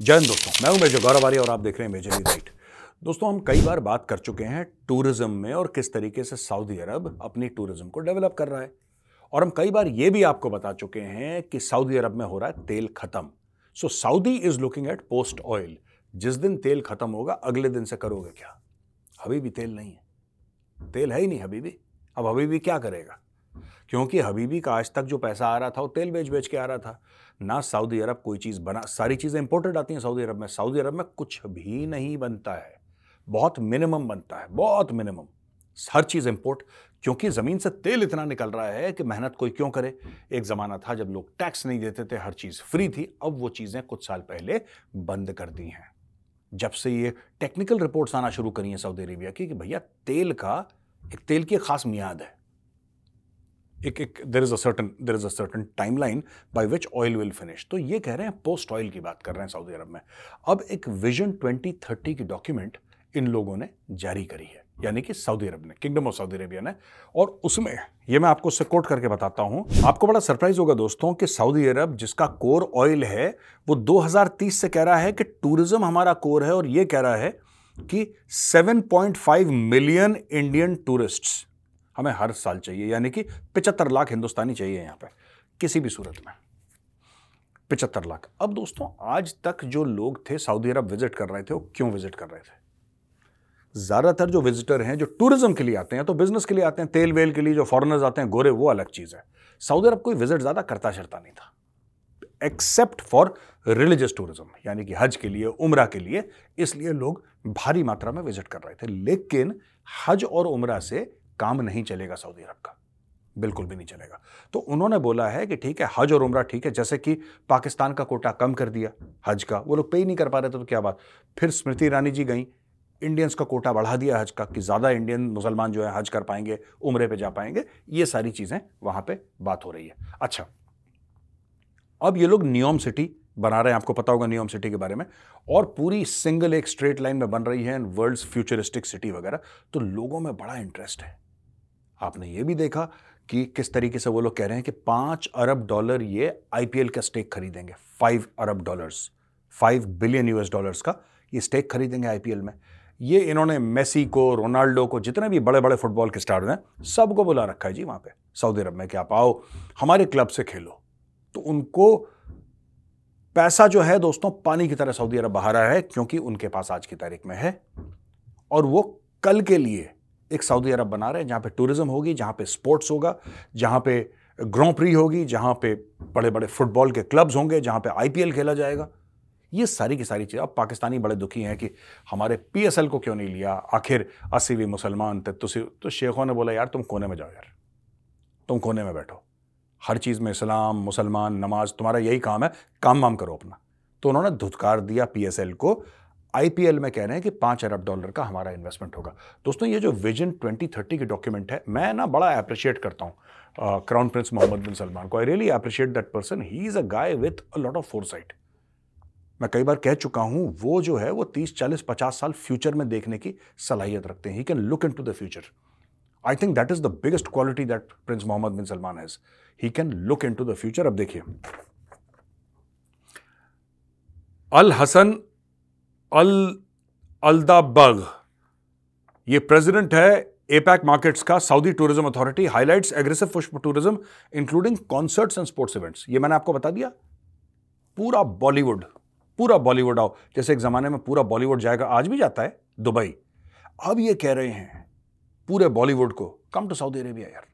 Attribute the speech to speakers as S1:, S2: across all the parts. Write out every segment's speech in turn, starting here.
S1: जय दोस्तों, मैं हूँ मेजर गौरव और आप देख रहे हैं मेजर राइट दोस्तों, हम कई बार बात कर चुके हैं टूरिज़्म में और किस तरीके से सऊदी अरब अपनी टूरिज़्म को डेवलप कर रहा है। और हम कई बार ये भी आपको बता चुके हैं कि सऊदी अरब में हो रहा है तेल खत्म। So Saudi is looking at post oil जिस दिन तेल खत्म होगा, अगले दिन से करोगे क्या? अभी भी तेल नहीं है। तेल है ही नहीं भी अब भी क्या करेगा? क्योंकि हबीबी का आज तक जो पैसा आ रहा था, वो तेल बेच बेच के आ रहा था। ना सऊदी अरब कोई चीज़ बना, सारी चीज़ें इंपोर्टेड आती हैं सऊदी अरब में। सऊदी अरब में कुछ भी नहीं बनता है। बहुत मिनिमम बनता है, बहुत मिनिमम हर चीज़ इंपोर्ट क्योंकि ज़मीन से तेल इतना निकल रहा है कि मेहनत कोई क्यों करे? एक ज़माना था जब लोग टैक्स नहीं देते थे, हर चीज़ फ्री थी, अब वो चीज़ें कुछ साल पहले बंद कर दी हैं। जब से ये टेक्निकल रिपोर्ट्स आना शुरू करी हैं सऊदी अरेबिया की कि भैया तेल का, एक तेल की खास मियाद है। एक एक there is a certain there is a certain time line by which oil will finish तो ये कह रहे हैं पोस्ट ऑयल की बात कर रहे हैं सऊदी अरब में। अब एक विजन 2030 की डॉक्यूमेंट इन लोगों ने जारी करी है, यानी कि सऊदी अरब ने किंगडम ऑफ़ सऊदी अरेबिया ने। और उसमें, ये मैं आपको उससे कोट करके बताता हूँ। आपको बड़ा सरप्राइज़ होगा दोस्तों कि सऊदी अरब जिसका कोर ऑयल है, वो 2030 से कह रहा है कि टूरिज़्म हमारा कोर है और ये कह रहा है कि 7.5 मिलियन इंडियन टूरिस्ट्स हमें हर साल चाहिए, यानी कि पिचहत्तर लाख हिंदुस्तानी चाहिए यहाँ पर किसी भी सूरत में। पिचहत्तर लाख। अब दोस्तों, आज तक जो लोग थे, सऊदी अरब विज़िट कर रहे थे, वो क्यों विज़िट कर रहे थे? ज़्यादातर जो विजिटर हैं, जो टूरिज़्म के लिए आते हैं तो बिज़नेस के लिए आते हैं, तेल वेल के लिए जो फॉरनर्स आते हैं, गोरे, वो अलग चीज़ है। सऊदी अरब कोई विज़िट ज़्यादा करता शरता नहीं था। एक्सेप्ट फॉर रिलीजियस टूरिज़्म, यानी कि हज के लिए, उम्र के लिए, इसलिए लोग भारी मात्रा में विज़िट कर रहे थे। लेकिन हज और उम्र से काम नहीं चलेगा सऊदी अरब का। बिल्कुल भी नहीं चलेगा। तो उन्होंने बोला है कि ठीक है, हज और उम्र ठीक है, जैसे कि पाकिस्तान का कोटा कम कर दिया हज का, वो लोग पे ही नहीं कर पा रहे थे तो क्या बात। फिर स्मृति ईरानी जी गई, इंडियंस का कोटा बढ़ा दिया हज का कि ज़्यादा इंडियन मुसलमान जो है हज कर पाएँगे, उम्र पे जा पाएँगे, ये सारी चीज़ें वहाँ पे बात हो रही है। अच्छा अब ये लोग नियोम सिटी बना रहे हैं, आपको पता होगा नियोम सिटी के बारे में, और पूरी सिंगल एक स्ट्रेट लाइन में बन रही है वर्ल्ड्स फ्यूचरिस्टिक सिटी वगैरह तो लोगों में बड़ा इंटरेस्ट है। आपने ये भी देखा कि किस तरीके से वो लोग कह रहे हैं कि पाँच अरब डॉलर ये आईपीएल का स्टेक खरीदेंगे। फाइव अरब dollars. Five billion US dollars का ये स्टेक खरीदेंगे आईपीएल में। ये इन्होंने मेसी को, रोनाल्डो को, जितने भी बड़े बड़े फुटबॉल के स्टार हैं, सबको बुला रखा है। जी, वहाँ पे। सऊदी अरब में कि आप आओ, हमारे क्लब से खेलो। तो उनको पैसा जो है दोस्तों, पानी की तरह सऊदी अरब बहा रहा है, क्योंकि उनके पास आज की तारीख में है। और वो कल के लिए एक सऊदी अरब बना रहे हैं, जहाँ पे टूरिज़्म होगी, जहाँ पे स्पोर्ट्स होगा, जहाँ पे ग्रों प्री होगी, जहाँ पे बड़े बड़े फुटबॉल के क्लब्स होंगे, जहाँ पे आईपीएल खेला जाएगा। ये सारी की सारी चीज़। अब पाकिस्तानी बड़े दुखी हैं कि हमारे पीएसएल को क्यों नहीं लिया? आखिर अस्सीवीं मुसलमान थे तो शेखों ने बोला, यार, तुम कोने में जाओ यार। तुम कोने में बैठो। हर चीज़ में इस्लाम, मुसलमान, नमाज़, तुम्हारा यही काम है। काम वाम करो अपना। तो उन्होंने धुतकार दिया पीएसएल को आईपीएल में कह रहे हैं कि पाँच अरब डॉलर का हमारा इन्वेस्टमेंट होगा। दोस्तों, ये जो विजन 2030 की डॉक्यूमेंट है, मैं ना बड़ा अप्रिशिएट करता हूँ crown prince Mohammed bin Salman को। I really appreciate that person he is a guy with a lot of foresight मैं कई बार कह चुका हूँ, वो जो है, वो तीस, चालीस, पचास साल फ्यूचर में देखने की सलाहियत रखते हैं। He can look into the future I think that is the biggest quality that prince Mohammed bin Salman has he can look into the future अब देखिए। Al Hassan Al, Aldabbagh. ये प्रेसिडेंट है एपैक मार्केट्स का, Saudi tourism authority, highlights, aggressive push tourism including concerts and sports events ये मैंने आपको बता दिया। पूरा बॉलीवुड पूरा बॉलीवुड आओ। जैसे एक ज़माने में पूरा बॉलीवुड जाएगा, आज भी जाता है, दुबई। अब ये कह रहे हैं, पूरे बॉलीवुड को कम टू सऊदी अरेबिया यार।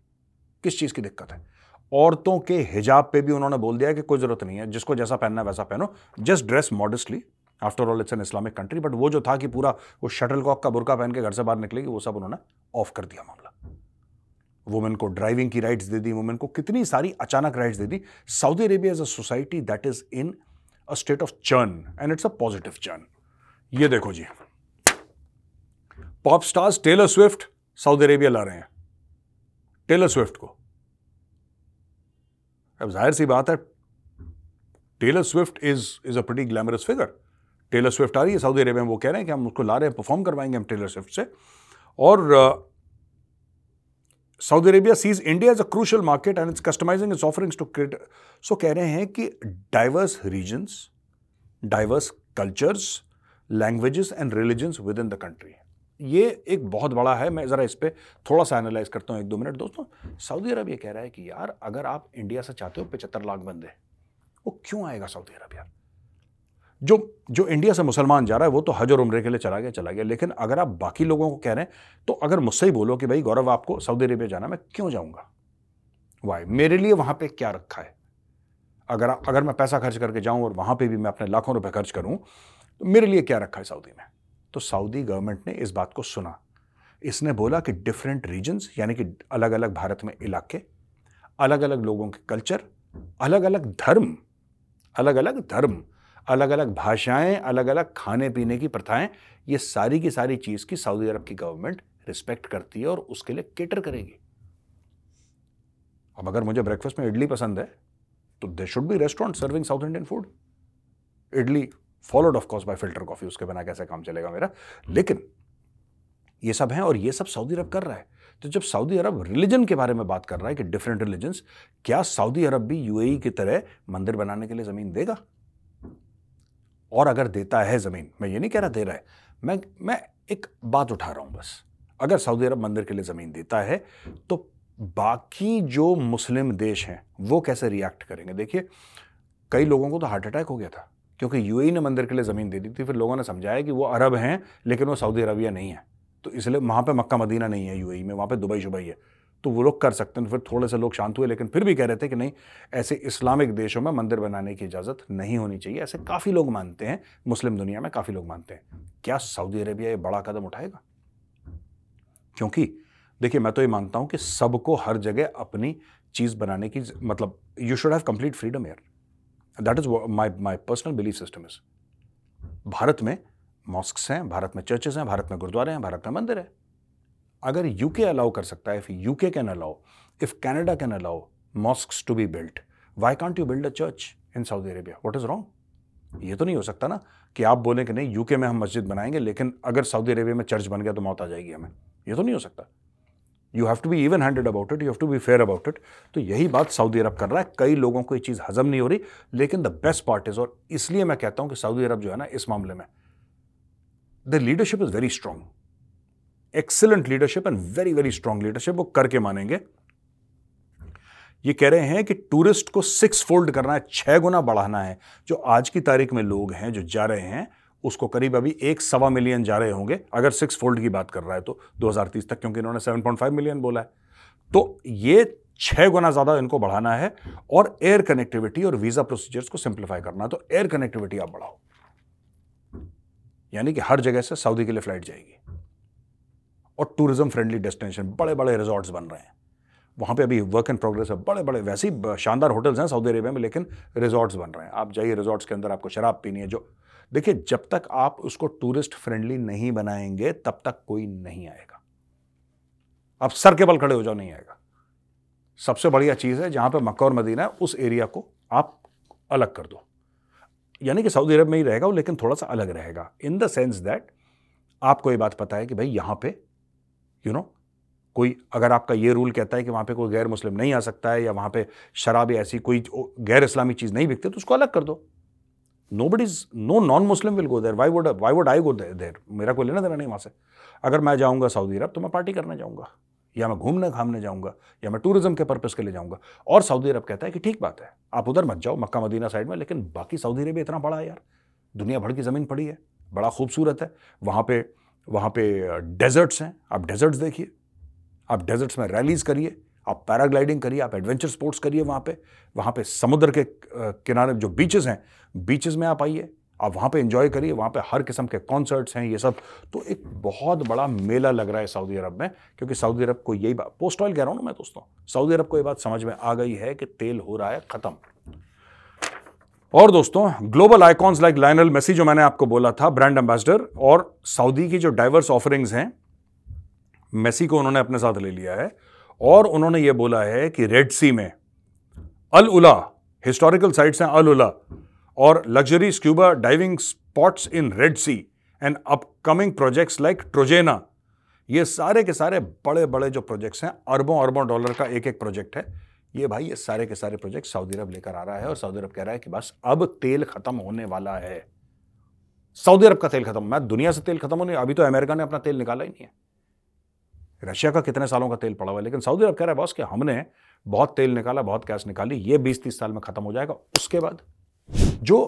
S1: किस चीज़ की दिक्कत है? औरतों के हिजाब पे भी उन्होंने बोल दिया कि कोई ज़रूरत नहीं है, जिसको जैसा पहनना है वैसा पहनो। Just dress modestly after all it's an Islamic country but वो जो था कि पूरा वो शटल कॉक का बुरका पहन के घर से बाहर निकलेगी, वो सब उन्होंने ऑफ़ कर दिया मामला। वुमेन को ड्राइविंग की राइट्स दे दी वुमेन को कितनी सारी अचानक राइट्स दे दी। Saudi Arabia is a society that is in a state of churn and it's a positive churn ये देखो जी। Pop stars Taylor Swift Saudi Arabia ला रहे हैं। टेलर स्विफ्ट को। अब ज़ाहिर सी बात है Taylor Swift is is a pretty glamorous figure Taylor Swift आ रही है सऊदी अरेबिया में वो कह रहे हैं कि हम उसको ला रहे हैं परफॉर्म करवाएँगे हम टेलर स्विफ्ट से। और Saudi Arabia sees India as a crucial market and it's customising its offerings to create so कह रहे हैं कि diverse regions diverse cultures languages and religions within the country ये एक बहुत बड़ा है, मैं ज़रा इस पर थोड़ा सा एनालाइज करता हूँ, एक दो मिनट। दोस्तों सऊदी अरब ये कह रहा है कि यार, अगर आप इंडिया से चाहते हो, पचहत्तर लाख बंदे, वो क्यों आएगा सऊदी अरब यार जो जो इंडिया से मुसलमान जा रहा है, वो तो हज और उम्र के लिए चला गया चला गया। लेकिन अगर आप बाकी लोगों को कह रहे हैं तो अगर मुझसे ही बोलो कि भाई, गौरव, आपको सऊदी अरेबिया जाना मैं क्यों जाऊँगा? वाई मेरे लिए वहाँ पे क्या रखा है? अगर अगर मैं पैसा खर्च करके जाऊँ और वहाँ पर भी मैं अपने लाखों रुपए खर्च करूँ तो मेरे लिए क्या रखा है सऊदी में? तो सऊदी गवर्नमेंट ने इस बात को सुना। इसने बोला कि डिफरेंट रीजन्स यानी कि अलग अलग भारत में इलाके अलग अलग लोगों के कल्चर अलग अलग धर्म अलग अलग धर्म अलग अलग भाषाएँ अलग अलग खाने पीने की प्रथाएँ, ये सारी की सारी चीज़ की सऊदी अरब की गवर्नमेंट रिस्पेक्ट करती है और उसके लिए केटर करेगी। अब अगर मुझे ब्रेकफास्ट में इडली पसंद है तो they should be restaurant serving south Indian food idli followed of course by filter coffee उसके बिना कैसे काम चलेगा मेरा? लेकिन ये सब है और ये सब सऊदी अरब कर रहा है। तो जब सऊदी अरब रिलीजन के बारे में बात कर रहा है कि डिफरेंट रिलीजन्स क्या सऊदी अरब भी यूएई की तरह मंदिर बनाने के लिए ज़मीन देगा? और अगर देता है ज़मीन, मैं ये नहीं कह रहा दे रहा है, मैं मैं एक बात उठा रहा हूँ बस। अगर सऊदी अरब मंदिर के लिए ज़मीन देता है तो बाकी जो मुस्लिम देश हैं, वो कैसे रिएक्ट करेंगे? देखिए, कई लोगों को तो हार्ट अटैक हो गया था, क्योंकि यूएई ने मंदिर के लिए ज़मीन दे दी थी, फिर लोगों ने समझाया कि वो अरब हैं, लेकिन वो सऊदी अरबिया नहीं है। तो इसलिए वहाँ पे मक्का मदीना नहीं है यूएई में, वहाँ पे दुबई शुबई है। तो वो लोग कर सकते हैं। फिर थोड़े से लोग शांत हुए, लेकिन फिर भी कह रहे थे कि नहीं, ऐसे इस्लामिक देशों में मंदिर बनाने की इजाज़त नहीं होनी चाहिए। ऐसे काफ़ी लोग मानते हैं, मुस्लिम दुनिया में काफ़ी लोग मानते हैं। क्या सऊदी अरेबिया ये बड़ा कदम उठाएगा? क्योंकि देखिए, मैं तो ये मानता हूँ कि सबको हर जगह अपनी चीज़ बनाने की मतलब you should have complete freedom air that is my my personal belief system is Bharat में मॉस्क हैं, भारत में चर्चेज हैं, भारत में गुरुद्वारे हैं, भारत में मंदिर है। अगर यूके अलाउ कर सकता है if UK can allow if Canada can allow mosque to be built why can't you build a church in Saudi Arabia what is wrong ये तो नहीं हो सकता ना कि आप बोले कि नहीं यूके में हम मस्जिद बनाएँगे, लेकिन अगर सऊदी अरेबिया में चर्च बन गया तो मौत आ जाएगी हमें। ये तो नहीं हो सकता। You have to be even handed about it you have to be fair about it तो यही बात सऊदी अरब कर रहा है। कई लोगों को ये चीज़ हजम नहीं हो रही, लेकिन द बेस्ट पार्ट इज़ और इसलिए मैं कहता हूँ कि सऊदी अरब जो है ना, इस मामले में the leadership is very strong excellent leadership and very very strong leadership वो करके मानेंगे। ये कह रहे हैं कि टूरिस्ट को सिक्स फोल्ड करना है, छह गुना बढ़ाना है। जो आज की तारीख में लोग हैं, जो जा रहे हैं, उसको करीब अभी एक सवा मिलियन जा रहे होंगे, अगर सिक्स फोल्ड की बात कर रहा है तो 2030 तक, क्योंकि इन्होंने 7.5 मिलियन बोला है। तो ये छह गुना ज़्यादा इनको बढ़ाना है और एयर कनेक्टिविटी और वीज़ा प्रोसीजर्स को सिंप्लीफाई करना है। तो एयर कनेक्टिविटी आप बढ़ाओ। यानी कि हर जगह से सऊदी के लिए फ़्लाइट जाएगी। और टूरिज़्म फ्रेंडली डेस्टिनेशन बड़े बड़े रिजॉर्ट्स बन रहे हैं। वहाँ पे अभी वर्क इन प्रोग्रेस है बड़े बड़े वैसे ही शानदार होटल्स हैं सऊदी अरेबिया में, लेकिन रिजॉर्ट्स बन रहे हैं। आप जाइए रिजॉर्ट्स के अंदर, आपको शराब पीनी है, जो, देखिए, जब तक आप उसको टूरिस्ट फ्रेंडली नहीं बनाएँगे, तब तक कोई नहीं आएगा। आप सर के बल खड़े हो जाओ, नहीं आएगा। सबसे बढ़िया चीज़ है, जहाँ पर मक्का और मदीना है, उस एरिया को आप अलग कर दो। यानी कि सऊदी अरब में ही रहेगा वो, लेकिन थोड़ा सा अलग रहेगा इन द सेंस दैट आपको ये बात पता है कि भाई, यहाँ पे यू नो कोई, अगर आपका ये रूल कहता है कि वहाँ पे कोई गैर मुस्लिम नहीं आ सकता है या वहाँ पे शराब ऐसी कोई गैर इस्लामी चीज़ नहीं बिकती तो उसको अलग कर दो। No but is no non Muslim will go there why would why would I go there मेरा कोई लेना देना नहीं वहाँ से। अगर मैं जाऊँगा सऊदी अरब तो मैं पार्टी करने जाऊँगा, या मैं घूमने घामने जाऊँगा, या मैं टूरिज़्म के पर्पज़ के लिए जाऊँगा। और सऊदी अरब कहता है कि ठीक बात है, आप उधर मत जाओ मक्का मदीना साइड में, लेकिन बाकी सऊदी अरब इतना बड़ा है यार। दुनिया भर की ज़मीन पड़ी है, बड़ा खूबसूरत है। वहाँ पे वहाँ पे डेजर्ट्स हैं। आप डेजर्ट्स देखिए। आप डेजर्ट्स में रैलीज करिए। आप पैराग्लाइडिंग करिए। आप एडवेंचर स्पोर्ट्स करिए वहाँ पे। वहाँ पे समुद्र के किनारे जो बीचेस हैं बीचेस में आप आइए। आप वहाँ पे एंजॉय करिए। वहाँ पे हर किस्म के कॉन्सर्ट्स हैं, ये सब। तो एक बहुत बड़ा मेला लग रहा है सऊदी अरब में, क्योंकि सऊदी अरब को यही बात पोस्ट ऑयल कह रहा हूँ ना मैं दोस्तों, सऊदी अरब को ये बात समझ में आ गई है कि तेल हो रहा है ख़त्म। और दोस्तों global icons like Lionel Messi जो मैंने आपको बोला था ब्रांड एम्बेसडर और सऊदी की जो डाइवर्स ऑफरिंग्स हैं मेसी को उन्होंने अपने साथ ले लिया है, और उन्होंने ये बोला है कि रेड सी में अल उला हिस्टोरिकल साइट्स हैं अल उला और luxury scuba diving spots in Red Sea and upcoming projects like Trojena ये सारे के सारे बड़े बड़े जो प्रोजेक्ट्स हैं अरबों अरबों डॉलर का एक एक प्रोजेक्ट है। ये भाई ये सारे के सारे प्रोजेक्ट सऊदी अरब लेकर आ रहा है और सऊदी अरब कह रहा है कि बस अब तेल खत्म होने वाला है। सऊदी अरब का तेल खत्म, मैं दुनिया से तेल खत्म होने, अभी तो अमेरिका ने अपना तेल निकाला ही नहीं है। रशिया का कितने सालों का तेल पड़ा हुआ है, लेकिन सऊदी अरब कह रहा है, बॉस कि हमने बहुत तेल निकाला, बहुत गैस निकाली, ये बीस तीस साल में खत्म हो जाएगा। उसके बाद जो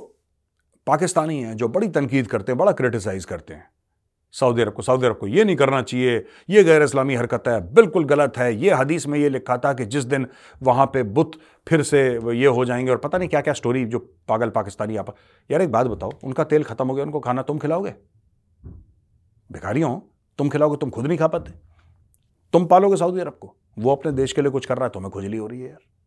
S1: पाकिस्तानी हैं, जो बड़ी तनकीद करते हैं, बड़ा क्रिटिसाइज करते हैं सऊदी अरब को, सऊदी अरब को ये नहीं करना चाहिए। ये गैर इस्लामी हरकत है, बिल्कुल गलत है। ये हदीस में ये लिखा था कि जिस दिन वहाँ पे बुत फिर से ये हो जाएँगे और पता नहीं क्या क्या स्टोरी जो पागल पाकिस्तानी आप, यार एक बात बताओ, उनका तेल खत्म हो गया, उनको खाना तुम खिलाओगे? भिखारी हो तुम खिलाओगे, तुम खुद नहीं खा पाते। तुम पालोगे सऊदी अरब को। वो अपने देश के लिए कुछ कर रहा है, तुम्हें खुजली हो रही है यार।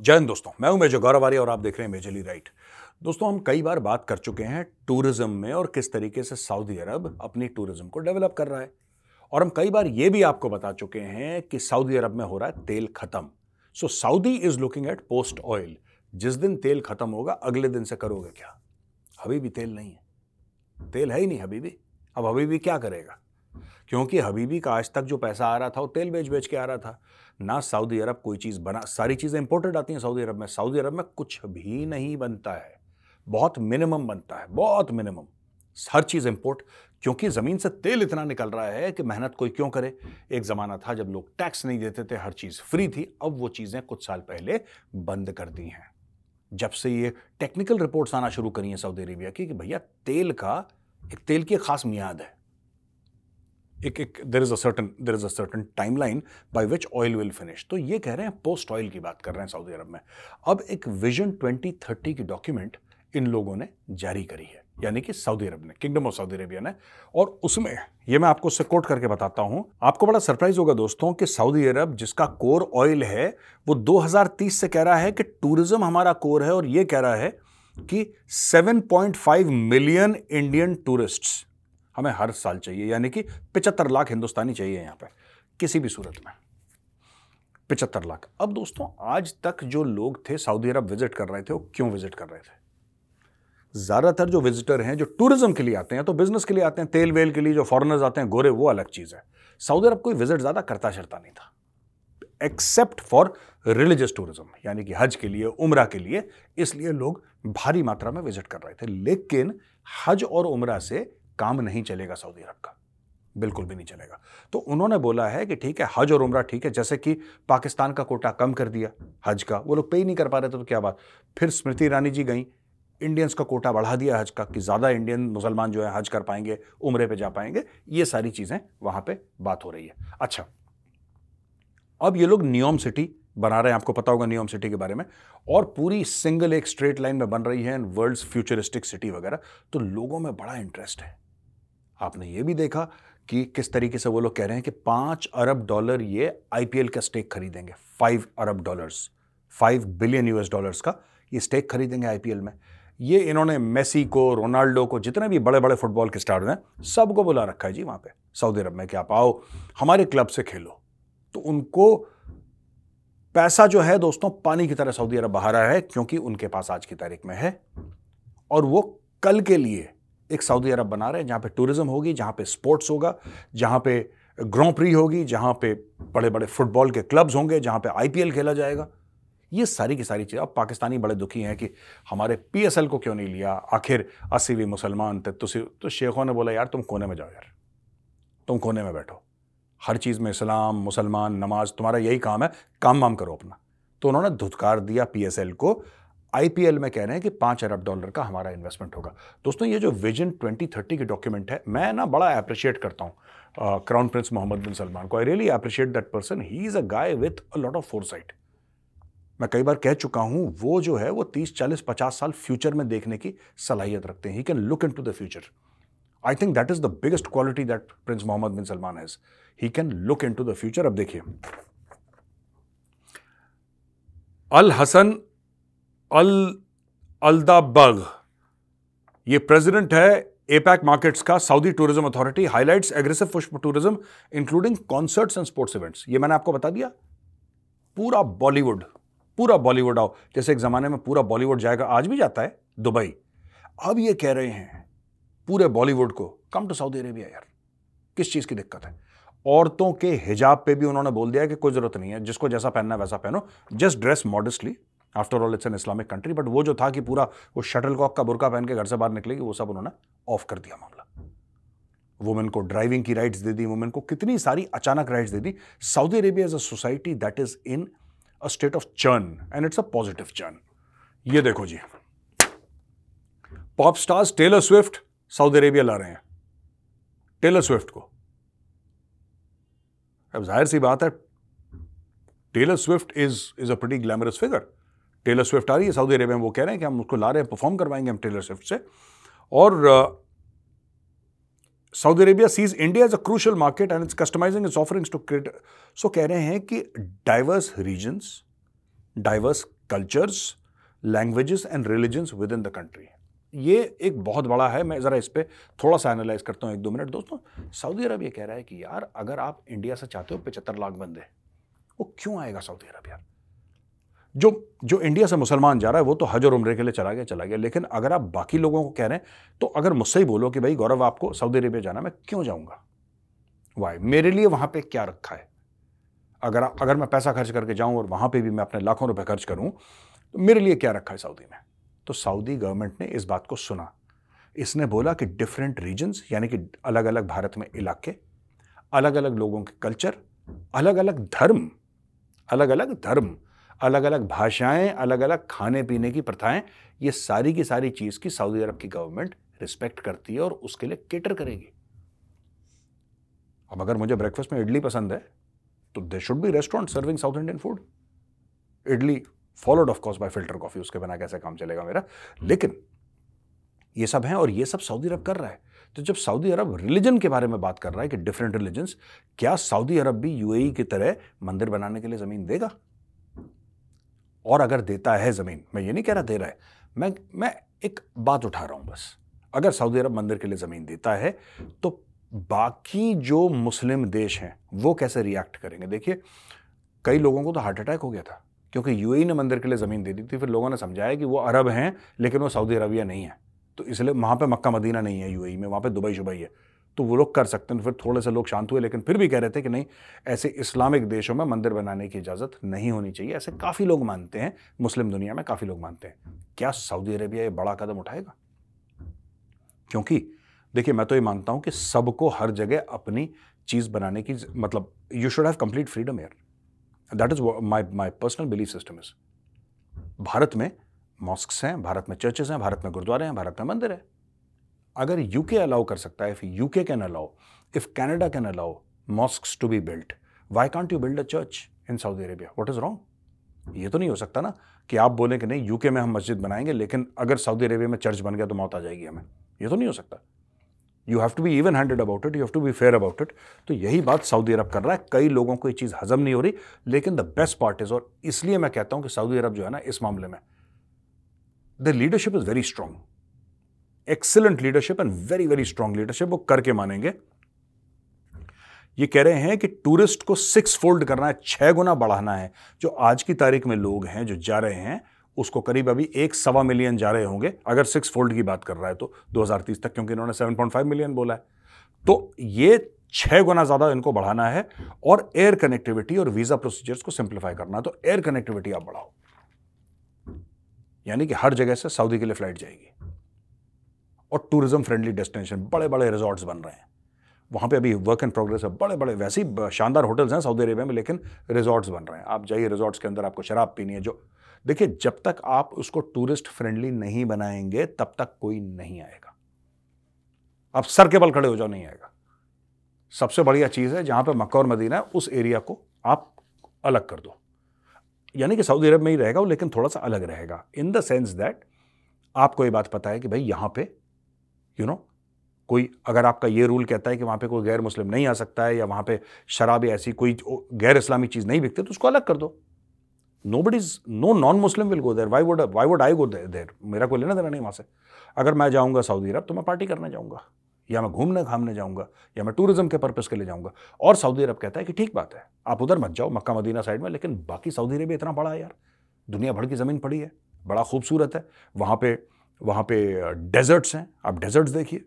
S1: जय हिंद दोस्तों, मैं हूँ मेजर गौरवारी और आप देख रहे हैं मेजली राइट। दोस्तों, हम कई बार बात कर चुके हैं टूरिज़्म में और किस तरीके से सऊदी अरब अपनी टूरिज़्म को डेवलप कर रहा है। और हम कई बार ये भी आपको बता चुके हैं कि सऊदी अरब में हो रहा है तेल खत्म। So Saudi is looking at post oil जिस दिन तेल खत्म होगा, अगले दिन से करोगे क्या? अभी भी तेल नहीं है। तेल है ही नहीं अभी भी अब अभी भी क्या करेगा? क्योंकि हबीबी का आज तक जो पैसा आ रहा था, वो तेल बेच बेच के आ रहा था। ना सऊदी अरब कोई चीज़ बना, सारी चीज़ें इंपोर्टेड आती हैं सऊदी अरब में। सऊदी अरब में कुछ भी नहीं बनता है। बहुत मिनिमम बनता है, बहुत मिनिमम हर चीज़ इंपोर्ट क्योंकि ज़मीन से तेल इतना निकल रहा है कि मेहनत कोई क्यों करे? एक ज़माना था जब लोग टैक्स नहीं देते थे, हर चीज़ फ्री थी, अब वो चीज़ें कुछ साल पहले बंद कर दी हैं। जब से ये टेक्निकल रिपोर्ट्स आना शुरू करी हैं सऊदी अरेबिया की कि भैया तेल का, एक तेल की खास मियाद है। एक एक there is a certain there is a certain time line by which oil will finish तो ये कह रहे हैं पोस्ट ऑयल की बात कर रहे हैं सऊदी अरब में। अब एक विजन 2030 की डॉक्यूमेंट इन लोगों ने जारी करी है। यानी कि सऊदी अरब ने किंगडम ऑफ़ सऊदी अरेबिया ने। और उसमें, ये मैं आपको उससे कोट करके बताता हूँ। आपको बड़ा सरप्राइज़ होगा दोस्तों कि सऊदी अरब जिसका कोर ऑयल है, वो 2030 से कह रहा है कि टूरिज़्म हमारा कोर है और ये कह रहा है कि 7.5 मिलियन इंडियन टूरिस्ट्स हमें हर साल चाहिए, यानी कि पिचहत्तर लाख हिंदुस्तानी चाहिए यहाँ पर किसी भी सूरत में। पिचहत्तर लाख। अब दोस्तों, आज तक जो लोग थे, सऊदी अरब विज़िट कर रहे थे, वो क्यों विज़िट कर रहे थे? ज़्यादातर जो विजिटर हैं, जो टूरिज़्म के लिए आते हैं तो बिज़नेस के लिए आते हैं, तेल वेल के लिए जो फॉरनर्स आते हैं, गोरे, वो अलग चीज़ है। सऊदी अरब कोई विज़िट ज़्यादा करता चढ़ता नहीं था। एक्सेप्ट फॉर रिलीजियस टूरिज़्म, यानी कि हज के लिए, उम्र के लिए, इसलिए लोग भारी मात्रा में विज़िट कर रहे थे। लेकिन हज और उम्र से काम नहीं चलेगा सऊदी अरब का। बिल्कुल भी नहीं चलेगा। तो उन्होंने बोला है कि ठीक है, हज और उम्र ठीक है, जैसे कि पाकिस्तान का कोटा कम कर दिया, हज का। वो लोग पे ही नहीं कर पा रहे थे तो क्या बात। फिर स्मृति ईरानी जी गई, इंडियंस का कोटा बढ़ा दिया हज का, कि ज़्यादा इंडियन मुसलमान जो है हज कर पाएँगे, उम्र पे जा पाएँगे, ये सारी चीज़ें वहाँ पे बात हो रही है। अच्छा अब ये लोग नियम सिटी बना रहे हैं, आपको पता होगा नियम सिटी के बारे में, और पूरी सिंगल एक स्ट्रेट लाइन में बन रही है वर्ल्ड्स फ्यूचरिस्टिक सिटी वगैरह। तो लोगों में बड़ा इंटरेस्ट है। आपने ये भी देखा कि किस तरीके से वो लोग कह रहे हैं कि पाँच अरब डॉलर ये आईपीएल का स्टेक खरीदेंगे, फाइव अरब dollars, five billion US dollars का ये स्टेक खरीदेंगे आईपीएल में। ये इन्होंने मेसी को, रोनाल्डो को, जितने भी बड़े बड़े फुटबॉल के स्टार हैं, सबको बुला रखा है जी वहाँ पे, सऊदी अरब में कि आप आओ, हमारे क्लब से खेलो। तो उनको पैसा जो है दोस्तों, पानी की तरह सऊदी अरब बहा रहा है क्योंकि उनके पास आज की तारीख में है। और वो कल के लिए एक सऊदी अरब बना रहे हैं, जहाँ पे टूरिज़्म होगी, जहाँ पे स्पोर्ट्स होगा, जहाँ पे ग्रों प्री होगी, जहाँ पे बड़े बड़े फुटबॉल के क्लब्स होंगे, जहाँ पे आईपीएल खेला जाएगा। ये सारी की सारी चीज़। अब पाकिस्तानी बड़े दुखी हैं कि हमारे पीएसएल को क्यों नहीं लिया? आखिर अस्सी भी मुसलमान थे तो तो शेखों ने बोला, यार, तुम कोने में जाओ यार। तुम कोने में बैठो। हर चीज़ में इस्लाम, मुसलमान, नमाज़, तुम्हारा यही काम है। काम वाम करो अपना। तो उन्होंने धुतकार दिया पीएसएल को। आईपीएल में कह रहे हैं कि पाँच अरब डॉलर का हमारा इन्वेस्टमेंट होगा। दोस्तों, ये जो विजन 2030 की डॉक्यूमेंट है, मैं ना बड़ा अप्रिशिएट करता हूँ crown prince Mohammed bin Salman को। I really appreciate that person he is a guy with a lot of foresight मैं कई बार कह चुका हूँ, वो जो है, वो 30 40 50 साल फ्यूचर में देखने की सलाहियत रखते हैं। He can look into the future I think that is the biggest quality that prince Mohammed bin Salman has he can look into the future अब देखिए। Al Hassan Al, Aldabbagh. ये प्रेसिडेंट है एपैक मार्केट्स का Saudi tourism authority highlights aggressive push tourism including concerts and sports events ये मैंने आपको बता दिया। पूरा बॉलीवुड पूरा बॉलीवुड आओ। जैसे एक ज़माने में पूरा बॉलीवुड जाएगा, आज भी जाता है, दुबई। अब ये कह रहे हैं, पूरे बॉलीवुड को कम टू सऊदी अरेबिया यार। किस चीज़ की दिक्कत है? औरतों के हिजाब पे भी उन्होंने बोल दिया कि कोई ज़रूरत नहीं है, जिसको जैसा पहनना है वैसा पहनो। Just dress modestly after all it's an Islamic country but वो जो था कि पूरा वो शटल कॉक का बुरका पहन के घर से बाहर निकलेगी, वो सब उन्होंने ऑफ़ कर दिया मामला। वुमेन को ड्राइविंग की राइट्स दे दी वुमेन को कितनी सारी अचानक राइट्स दे दी। Saudi Arabia is a society that is in a state of churn and it's a positive churn ये देखो जी। Pop stars Taylor Swift Saudi Arabia ला रहे हैं। टेलर स्विफ्ट को। अब ज़ाहिर सी बात है Taylor Swift is is a pretty glamorous figure Taylor Swift आ रही है सऊदी अरेबिया में वो कह रहे हैं कि हम उसको ला रहे हैं परफॉर्म करवाएँगे हम टेलर स्विफ्ट से। और Saudi Arabia sees India as a crucial market and it's customising its offerings to create so कह रहे हैं कि diverse regions diverse cultures languages and religions within the country ये एक बहुत बड़ा है, मैं ज़रा इस पर थोड़ा सा एनालाइज करता हूँ, एक दो मिनट। दोस्तों सऊदी अरब ये कह रहा है कि यार, अगर आप इंडिया से चाहते हो, पचहत्तर लाख बंदे, वो क्यों आएगा सऊदी अरब यार जो जो इंडिया से मुसलमान जा रहा है, वो तो हज और उम्र के लिए चला गया चला गया। लेकिन अगर आप बाकी लोगों को कह रहे हैं तो अगर मुझसे ही बोलो कि भाई, गौरव, आपको सऊदी अरेबिया जाना मैं क्यों जाऊँगा? वाई मेरे लिए वहाँ पे क्या रखा है? अगर अगर मैं पैसा खर्च करके जाऊँ और वहाँ पर भी मैं अपने लाखों रुपये खर्च करूँ तो मेरे लिए क्या रखा है सऊदी में? तो सऊदी गवर्नमेंट ने इस बात को सुना। इसने बोला कि डिफरेंट रीजन्स यानी कि अलग अलग भारत में इलाके अलग अलग लोगों के कल्चर अलग अलग धर्म अलग अलग धर्म अलग अलग भाषाएँ अलग अलग खाने पीने की प्रथाएँ ये सारी की सारी चीज़ की सऊदी अरब की गवर्नमेंट रिस्पेक्ट करती है और उसके लिए केटर करेगी। अब अगर मुझे ब्रेकफास्ट में इडली पसंद है तो they should be restaurant serving South Indian food idli followed of course by filter coffee उसके बिना कैसे काम चलेगा मेरा? लेकिन ये सब है और ये सब सऊदी अरब कर रहा है। तो जब सऊदी अरब रिलीजन के बारे में बात कर रहा है कि डिफरेंट रिलीजन्स क्या सऊदी अरब भी यूएई की तरह मंदिर बनाने के लिए ज़मीन देगा? और अगर देता है ज़मीन मैं ये नहीं कह रहा दे रहा है मैं मैं एक बात उठा रहा हूँ बस। अगर सऊदी अरब मंदिर के लिए ज़मीन देता है तो बाकी जो मुस्लिम देश हैं वो कैसे रिएक्ट करेंगे? देखिए कई लोगों को तो हार्ट अटैक हो गया था क्योंकि यूएई ने मंदिर के लिए ज़मीन दे दी थी फिर लोगों ने समझाया कि वो अरब हैं लेकिन वो सऊदी अरबिया नहीं है। तो इसलिए वहाँ पर मक्का मदीना नहीं है यूएई में वहाँ पर दुबई शुबई है। तो वो लोग कर सकते हैं। फिर थोड़े से लोग शांत हुए, लेकिन फिर भी कह रहे थे कि नहीं, ऐसे इस्लामिक देशों में मंदिर बनाने की इजाज़त नहीं होनी चाहिए। ऐसे काफ़ी लोग मानते हैं, मुस्लिम दुनिया में काफ़ी लोग मानते हैं। क्या सऊदी अरेबिया ये बड़ा कदम उठाएगा? क्योंकि देखिए, मैं तो ये मानता हूँ कि सबको हर जगह अपनी चीज़ बनाने की मतलब you should have complete freedom air that is my my personal belief system is Bharat में मॉस्क हैं, भारत में चर्चेस हैं, भारत में गुरुद्वारे हैं, भारत में मंदिर है। अगर यूके अलाउ कर सकता है if UK can allow if Canada can allow mosque to be built why can't you build a church in Saudi Arabia what is wrong ये तो नहीं हो सकता ना कि आप बोलें कि नहीं यूके में हम मस्जिद बनाएँगे, लेकिन अगर सऊदी अरेबिया में चर्च बन गया तो मौत आ जाएगी हमें। ये तो नहीं हो सकता। You have to be even handed about it you have to be fair about it तो यही बात सऊदी अरब कर रहा है, कई लोगों को ये चीज़ हजम नहीं हो रही, लेकिन द बेस्ट पार्ट इज़ और इसलिए मैं कहता हूँ कि सऊदी अरब जो है ना, इस मामले में the leadership is very strong excellent leadership and very very strong leadership वो करके मानेंगे। ये कह रहे हैं कि टूरिस्ट को सिक्स फोल्ड करना है, छह गुना बढ़ाना है। जो आज की तारीख में लोग हैं, जो जा रहे हैं, उसको करीब अभी एक सवा मिलियन जा रहे होंगे, अगर सिक्स फोल्ड की बात कर रहा है तो 2030 तक, क्योंकि इन्होंने 7.5 मिलियन बोला है। तो ये छह गुना ज़्यादा इनको बढ़ाना है और एयर कनेक्टिविटी और वीज़ा प्रोसीजर्स को सिंप्लीफाई करना है। तो एयर कनेक्टिविटी आप बढ़ाओ। यानी कि हर जगह से सऊदी के लिए फ़्लाइट जाएगी। और टूरिज़्म फ्रेंडली डेस्टिनेशन बड़े बड़े रिजॉर्ट्स बन रहे हैं। वहाँ पे अभी वर्क इन प्रोग्रेस है बड़े बड़े वैसे ही शानदार होटल्स हैं सऊदी अरेबिया में, लेकिन रिजॉर्ट्स बन रहे हैं। आप जाइए रिजॉर्ट्स के अंदर, आपको शराब पीनी है, जो, देखिए, जब तक आप उसको टूरिस्ट फ्रेंडली नहीं बनाएँगे, तब तक कोई नहीं आएगा। आप सर के बल खड़े हो जाओ, नहीं आएगा। सबसे बढ़िया चीज़ है, जहाँ पर मक्का और मदीना है, उस एरिया को आप अलग कर दो। यानी कि सऊदी अरब में ही रहेगा वो, लेकिन थोड़ा सा अलग रहेगा। इन द सेंस दैट आपको ये बात पता है कि भाई, यहाँ पे यू नो कोई, अगर आपका ये रूल कहता है कि वहाँ पे कोई गैर मुस्लिम नहीं आ सकता है या वहाँ पे शराब या ऐसी कोई गैर इस्लामी चीज़ नहीं बिकती तो उसको अलग कर दो। No but is no non Muslim will go there why would why would I go there मेरा कोई लेना देना नहीं वहाँ से। अगर मैं जाऊँगा सऊदी अरब तो मैं पार्टी करने जाऊँगा। या मैं घूमने घामने जाऊँगा, या मैं टूरिज़्म के पर्पज़ के लिए जाऊँगा। और सऊदी अरब कहता है कि ठीक बात है, आप उधर मत जाओ, मक्का, मदीना साइड में, लेकिन बाकी सऊदी अरब इतना बड़ा है यार। दुनिया भर की ज़मीन पड़ी है, बड़ा खूबसूरत है। वहाँ पे वहाँ पे डेजर्ट्स हैं। आप डेजर्ट्स देखिए।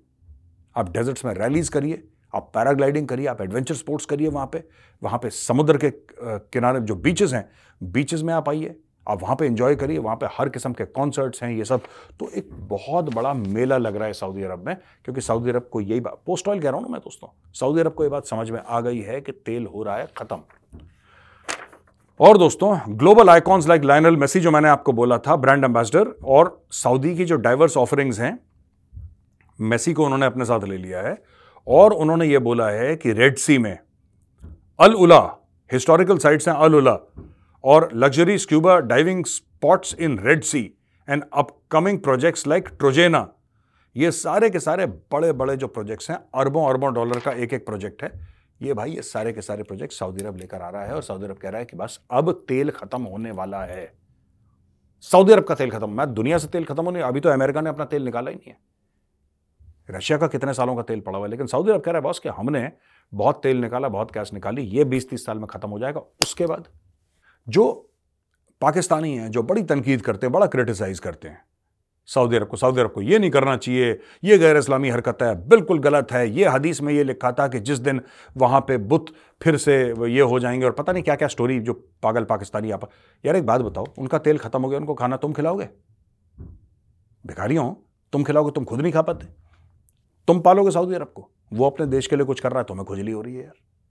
S1: आप डेजर्ट्स में रैलीज करिए। आप पैराग्लाइडिंग करिए। आप एडवेंचर स्पोर्ट्स करिए वहाँ पे। वहाँ पे समुद्र के किनारे जो बीचेस हैं बीचेस में आप आइए। आप वहाँ पे एंजॉय करिए। वहाँ पे हर किस्म के कॉन्सर्ट्स हैं, ये सब। तो एक बहुत बड़ा मेला लग रहा है सऊदी अरब में, क्योंकि सऊदी अरब को यही बात पोस्ट ऑयल कह रहा हूँ ना मैं दोस्तों, सऊदी अरब को ये बात समझ में आ गई है कि तेल हो रहा है ख़त्म। और दोस्तों global icons like Lionel Messi जो मैंने आपको बोला था ब्रांड एम्बेसडर और सऊदी की जो डाइवर्स ऑफरिंग्स हैं मेसी को उन्होंने अपने साथ ले लिया है, और उन्होंने ये बोला है कि रेड सी में अल उला हिस्टोरिकल साइट्स हैं अल उला और luxury scuba diving spots in Red Sea and upcoming projects like Trojena ये सारे के सारे बड़े बड़े जो प्रोजेक्ट्स हैं अरबों अरबों डॉलर का एक एक प्रोजेक्ट है। ये भाई ये सारे के सारे प्रोजेक्ट सऊदी अरब लेकर आ रहा है और सऊदी अरब कह रहा है कि बस अब तेल खत्म होने वाला है। सऊदी अरब का तेल खत्म, मैं दुनिया से तेल खत्म होने, अभी तो अमेरिका ने अपना तेल निकाला ही नहीं है। रशिया का कितने सालों का तेल पड़ा हुआ है, लेकिन सऊदी अरब कह रहा है, बॉस कि हमने बहुत तेल निकाला, बहुत गैस निकाली, ये बीस तीस साल में खत्म हो जाएगा। उसके बाद जो पाकिस्तानी हैं, जो बड़ी तनकीद करते हैं, बड़ा क्रिटिसाइज करते हैं सऊदी अरब को, सऊदी अरब को ये नहीं करना चाहिए। ये गैर इस्लामी हरकत है, बिल्कुल गलत है। ये हदीस में ये लिखा था कि जिस दिन वहाँ पे बुत फिर से ये हो जाएँगे और पता नहीं क्या क्या स्टोरी जो पागल पाकिस्तानी आप, यार एक बात बताओ, उनका तेल खत्म हो गया, उनको खाना तुम खिलाओगे? भिखारियों तुम खिलाओगे, तुम खुद नहीं खा पाते। तुम पालोगे सऊदी अरब को। वो अपने देश के लिए कुछ कर रहा है, तुम्हें खुजली हो रही है यार।